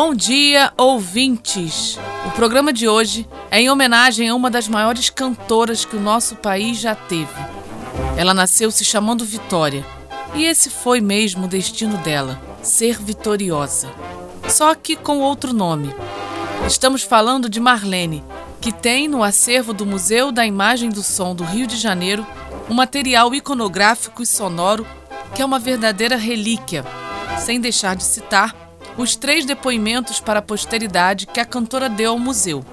Bom dia, ouvintes! O programa de hoje é em homenagem a uma das maiores cantoras que o nosso país já teve. Ela nasceu se chamando Vitória, e esse foi mesmo o destino dela ser vitoriosa. Só que com outro nome. Estamos falando de Marlene, que tem no acervo do Museu da Imagem do Som do Rio de Janeiro um material iconográfico e sonoro que é uma verdadeira relíquia, sem deixar de citar os três depoimentos para a posteridade que a cantora deu ao museu.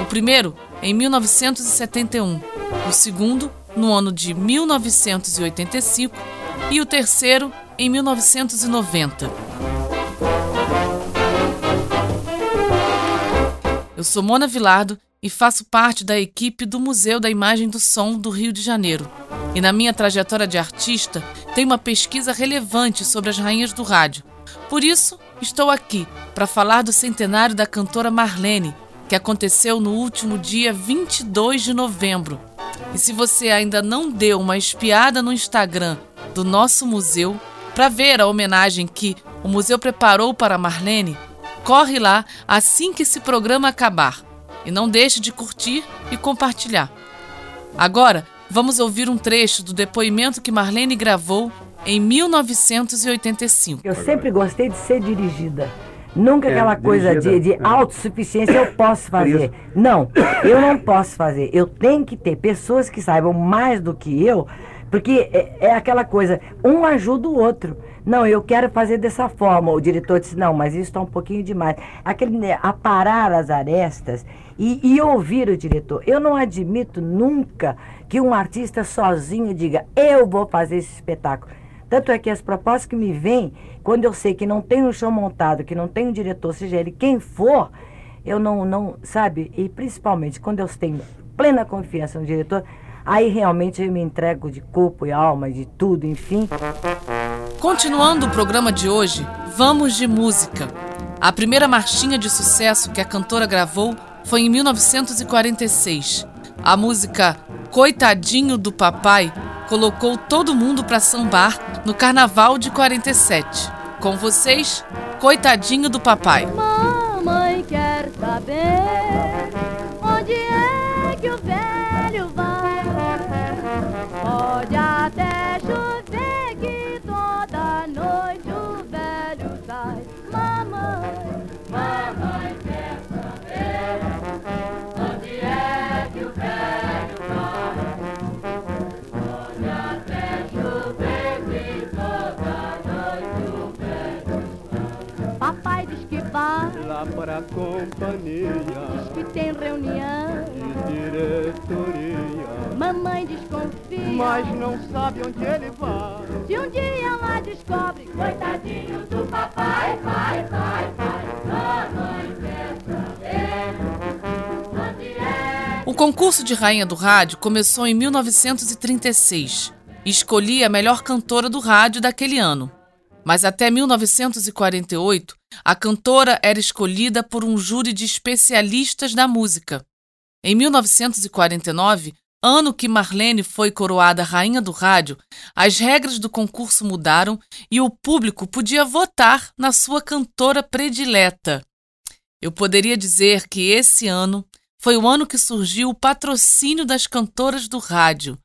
O primeiro, em 1971, o segundo, no ano de 1985 e o terceiro, em 1990. Eu sou Mona Vilardo e faço parte da equipe do Museu da Imagem do Som do Rio de Janeiro. E na minha trajetória de artista, tenho uma pesquisa relevante sobre as rainhas do rádio. Por isso, Estou aqui para falar do centenário da cantora Marlene, que aconteceu no último dia 22 de novembro. E se você ainda não deu uma espiada no Instagram do nosso museu para ver a homenagem que o museu preparou para Marlene, corre lá assim que esse programa acabar. E não deixe de curtir e compartilhar. Agora, vamos ouvir um trecho do depoimento que Marlene gravou em 1985. Eu sempre gostei de ser dirigida. Nunca é, aquela coisa de, de é. autossuficiência eu posso fazer. Não, eu não posso fazer. Eu tenho que ter pessoas que saibam mais do que eu, porque é, é aquela coisa, um ajuda o outro. Não, eu quero fazer dessa forma. O diretor disse, não, mas isso está um pouquinho demais. Aquele né, aparar as arestas e, e ouvir o diretor. Eu não admito nunca que um artista sozinho diga, eu vou fazer esse espetáculo. Tanto é que as propostas que me vêm, quando eu sei que não tem um show montado, que não tem um diretor, seja ele quem for, eu não, não, sabe? E principalmente quando eu tenho plena confiança no diretor, aí realmente eu me entrego de corpo e alma, de tudo, enfim. Continuando o programa de hoje, vamos de música. A primeira marchinha de sucesso que a cantora gravou foi em 1946. A música Coitadinho do Papai colocou todo mundo para sambar no Carnaval de 47. Com vocês, Coitadinho do Papai. Companhia. Diz que tem reunião de diretoria. Mamãe desconfia, mas não sabe onde ele vai. Se um dia ela descobre, coitadinho do papai, vai, vai, vai. Mamãe quer saber onde é. O concurso de Rainha do Rádio começou em 1936 e escolhia a melhor cantora do rádio daquele ano. Mas até 1948, a cantora era escolhida por um júri de especialistas da música. Em 1949, ano que Marlene foi coroada rainha do rádio, as regras do concurso mudaram e o público podia votar na sua cantora predileta. Eu poderia dizer que esse ano foi o ano que surgiu o patrocínio das cantoras do rádio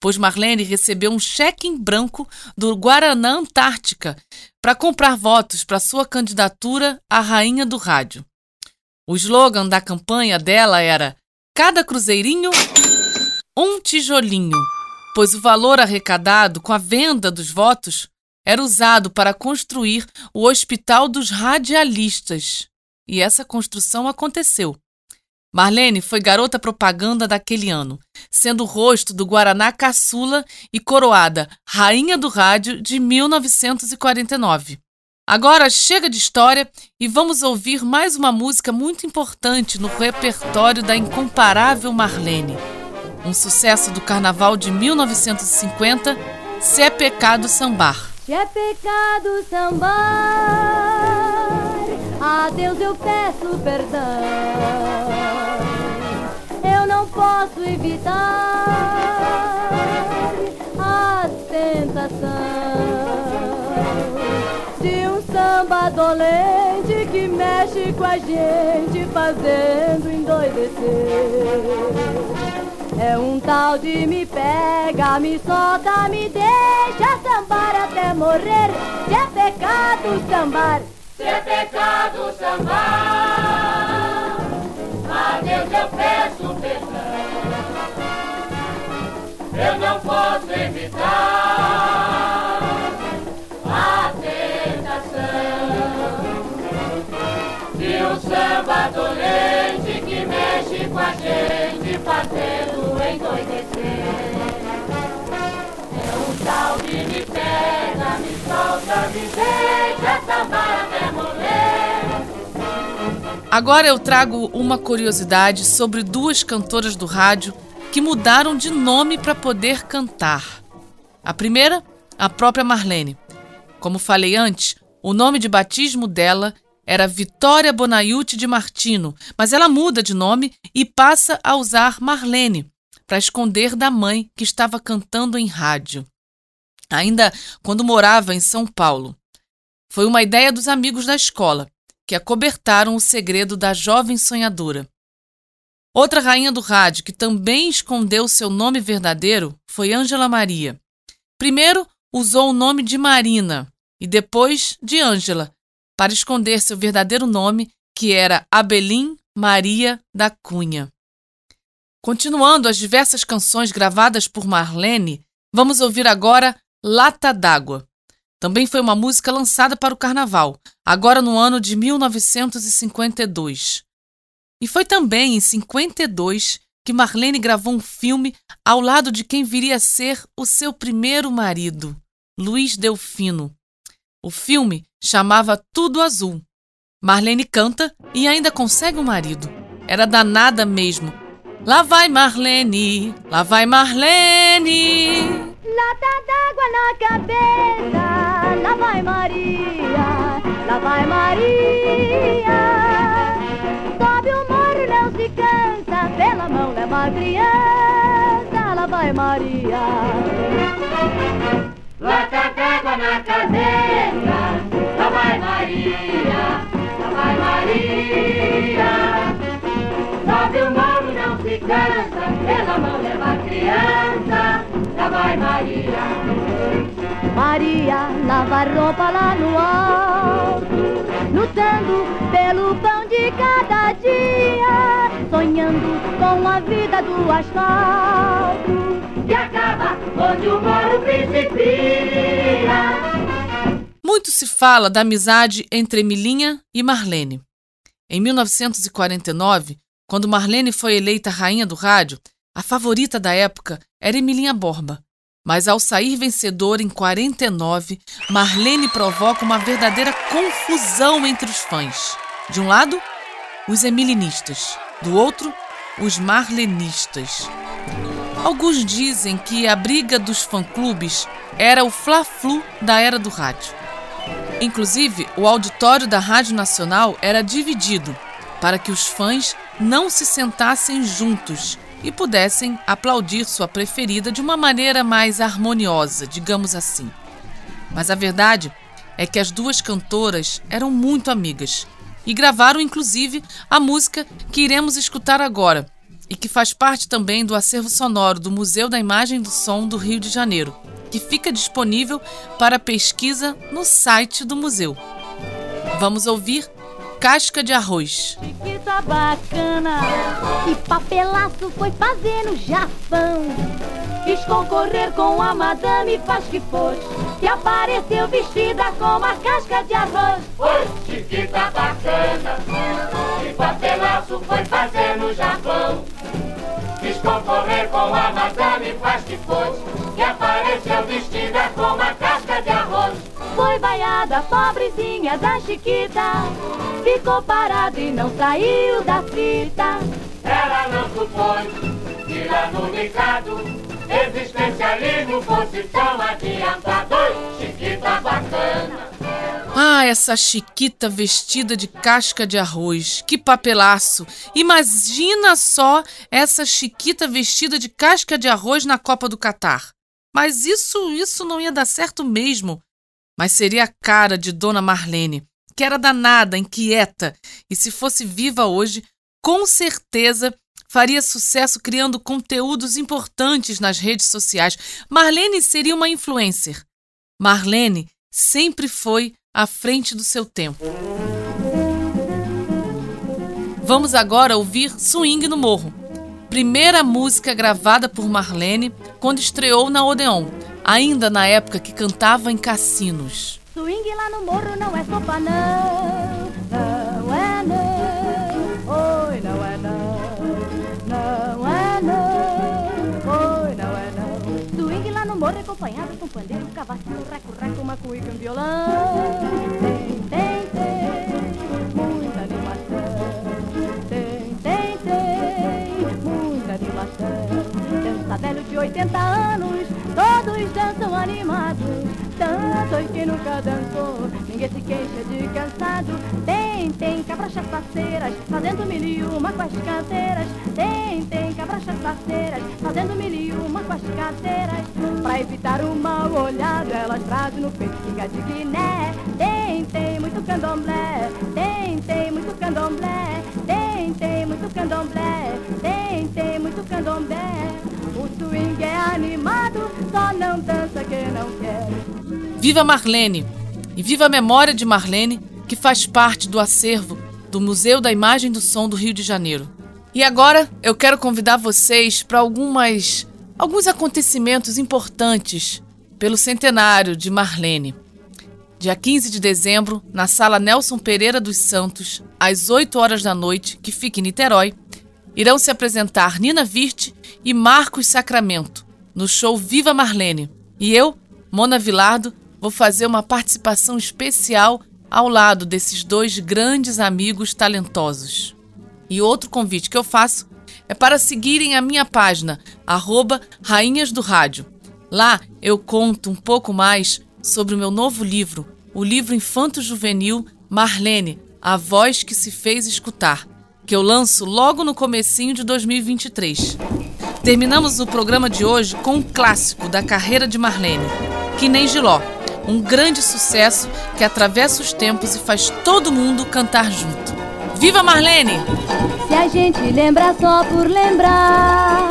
pois Marlene recebeu um cheque em branco do Guaraná Antártica para comprar votos para sua candidatura à rainha do rádio. O slogan da campanha dela era: Cada cruzeirinho, um tijolinho, pois o valor arrecadado com a venda dos votos era usado para construir o Hospital dos Radialistas. E essa construção aconteceu. Marlene foi garota propaganda daquele ano, sendo o rosto do Guaraná Caçula e coroada Rainha do Rádio de 1949. Agora chega de história e vamos ouvir mais uma música muito importante no repertório da incomparável Marlene. Um sucesso do carnaval de 1950, Se é Pecado Sambar. Se é pecado sambar, a Deus eu peço perdão posso evitar a tentação de um samba dolente que mexe com a gente, fazendo endoidecer. É um tal de me pega, me solta, me deixa sambar até morrer. Se é pecado sambar, se é pecado sambar, a Deus eu peço perdão. Eu não posso evitar. um samba dolente que mexe com a gente, fazendo endoidecer. É um tal de me pega, me solta, me deixa sambar até. Agora eu trago uma curiosidade sobre duas cantoras do rádio que mudaram de nome para poder cantar. A primeira, a própria Marlene. Como falei antes, o nome de batismo dela era Vitória Bonaiuti de Martino, mas ela muda de nome e passa a usar Marlene, para esconder da mãe que estava cantando em rádio. Ainda quando morava em São Paulo. Foi uma ideia dos amigos da escola, que acobertaram o segredo da jovem sonhadora. Outra rainha do rádio que também escondeu seu nome verdadeiro foi Ângela Maria. Primeiro usou o nome de Marina e depois de Ângela, para esconder seu verdadeiro nome, que era Abelim Maria da Cunha. Continuando as diversas canções gravadas por Marlene, vamos ouvir agora Lata d'Água. Também foi uma música lançada para o carnaval, agora no ano de 1952. E foi também em 52 que Marlene gravou um filme ao lado de quem viria a ser o seu primeiro marido, Luiz Delfino. O filme chamava Tudo Azul. Marlene canta e ainda consegue um marido. Era danada mesmo. Lá vai Marlene, lá vai Marlene. Lata d'água na cabeça, lá vai Maria, lá vai Maria. Sobe o morro, não se cansa, pela mão leva a criança, lá vai Maria. Lata d'água na cabeça, lá vai Maria, lá vai Maria. Cansa, pela mão leva a criança, lá vai Maria. Maria lava roupa lá no alto, lutando pelo pão de cada dia, sonhando com a vida do asfalto que acaba onde o morro principia. Muito se fala da amizade entre Emilinha e Marlene. Em 1949, quando Marlene foi eleita rainha do rádio, a favorita da época era Emilinha Borba. Mas ao sair vencedora em 49, Marlene provoca uma verdadeira confusão entre os fãs. De um lado, os emilinistas, do outro, os marlenistas. Alguns dizem que a briga dos fã-clubes era o fla-flu da era do rádio. Inclusive, o auditório da Rádio Nacional era dividido para que os fãs não se sentassem juntos e pudessem aplaudir sua preferida de uma maneira mais harmoniosa, digamos assim. Mas a verdade é que as duas cantoras eram muito amigas e gravaram inclusive a música que iremos escutar agora, e que faz parte também do acervo sonoro do Museu da Imagem do Som do Rio de Janeiro, que fica disponível para pesquisa no site do museu. Vamos ouvir Casca de Arroz. Que bacana, que papelaço foi fazer no Japão. Quis concorrer com a madame, faz que foi. E apareceu vestida com uma casca de arroz. Oi, chiquita bacana, que papelaço foi fazer no Japão. Quis concorrer com a madame, faz que foi. E apareceu vestida com uma casca de arroz. Foi vaiada, pobrezinha da Chiquita. Ficou parada e não saiu da fita. Ela não supôs que lá no mercado existencialismo fosse tão adiantado. Chiquita bacana. Ah, essa Chiquita vestida de casca de arroz. Que papelaço! Imagina só essa Chiquita vestida de casca de arroz na Copa do Catar. Mas isso, isso não ia dar certo mesmo. mas seria a cara de Dona Marlene, que era danada, inquieta, e se fosse viva hoje, com certeza faria sucesso criando conteúdos importantes nas redes sociais. Marlene seria uma influencer. Marlene sempre foi à frente do seu tempo. Vamos agora ouvir Swing no Morro, primeira música gravada por Marlene quando estreou na Odeon, ainda na época que cantava em cassinos. Swing lá no morro não é sopa não, não é não, oi não é não, não é não, oi não é não. Swing lá no morro acompanhado com pandeiro, cavaquinho, reco-reco, uma cuíca, um violão. Tem, tem, tem, muita animação. Tem, tem, tem, muita animação. Dança velho de 80 anos, todos dançam animados tanto que nunca dançou. Ninguém se queixa de cansado. Tem, tem cabrachas parceiras Fazendo mil e uma com as canteiras Tem, tem cabrachas parceiras Fazendo mil e uma com as canteiras Pra evitar o mal olhado Elas trazem no peito fica de Guiné. Tem, tem muito candomblé. Tem, tem muito candomblé. Tem, tem muito candomblé. Tem, tem muito candomblé. O swing é animado Só não dança quem não quer Viva Marlene! E viva a memória de Marlene, que faz parte do acervo do Museu da Imagem do Som do Rio de Janeiro. E agora eu quero convidar vocês para algumas alguns acontecimentos importantes pelo centenário de Marlene. Dia 15 de dezembro, na Sala Nelson Pereira dos Santos, às 8 horas da noite, que fica em Niterói, irão se apresentar Nina Virte e Marcos Sacramento no show Viva Marlene. E eu, Mona Vilardo, vou fazer uma participação especial ao lado desses dois grandes amigos talentosos. E outro convite que eu faço é para seguirem a minha página, arroba Rainhas do Rádio. Lá eu conto um pouco mais sobre o meu novo livro, o livro infanto-juvenil Marlene, a voz que se fez escutar, que eu lanço logo no comecinho de 2023. Terminamos o programa de hoje com um clássico da carreira de Marlene, Que Nem Giló, um grande sucesso que atravessa os tempos e faz todo mundo cantar junto. Viva Marlene! Se a gente lembra só por lembrar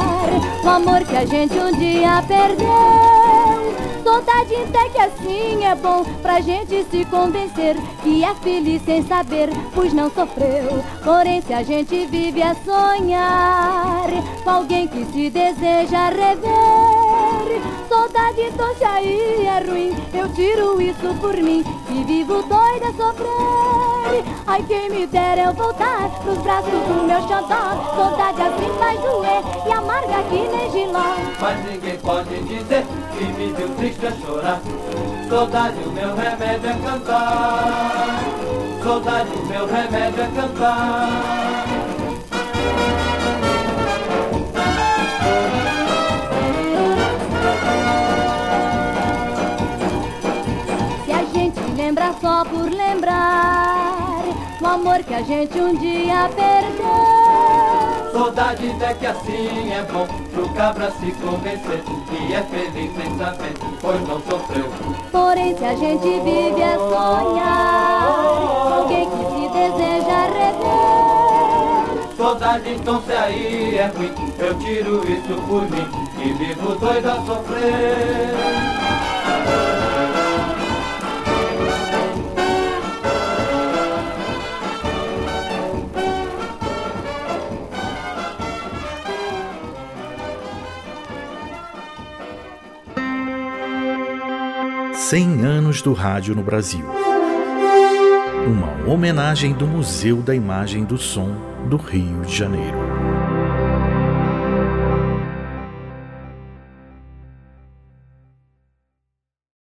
o amor que a gente um dia perdeu. Saudade até que assim é bom pra gente se convencer que é feliz sem saber, pois não sofreu. Porém, se a gente vive a sonhar com alguém que se deseja rever, saudade se aí é ruim, eu tiro isso por mim, que vivo doida sofrer. Ai, quem me dera eu voltar pros braços do meu xodó, saudade assim faz doer e amarga que nem giló. Mas ninguém pode dizer que me deu triste a chorar. Saudade, o meu remédio é cantar. Saudade, o meu remédio é cantar. O amor que a gente um dia perdeu. Saudade é que assim é bom pro cabra se convencer que é feliz sem saber, pois não sofreu. Porém, se a gente vive a sonhar, alguém que se deseja rever. Saudade então se aí é ruim, eu tiro isso por mim, que vivo doido a sofrer. Cem anos do rádio no Brasil. Uma homenagem do Museu da Imagem do Som do Rio de Janeiro.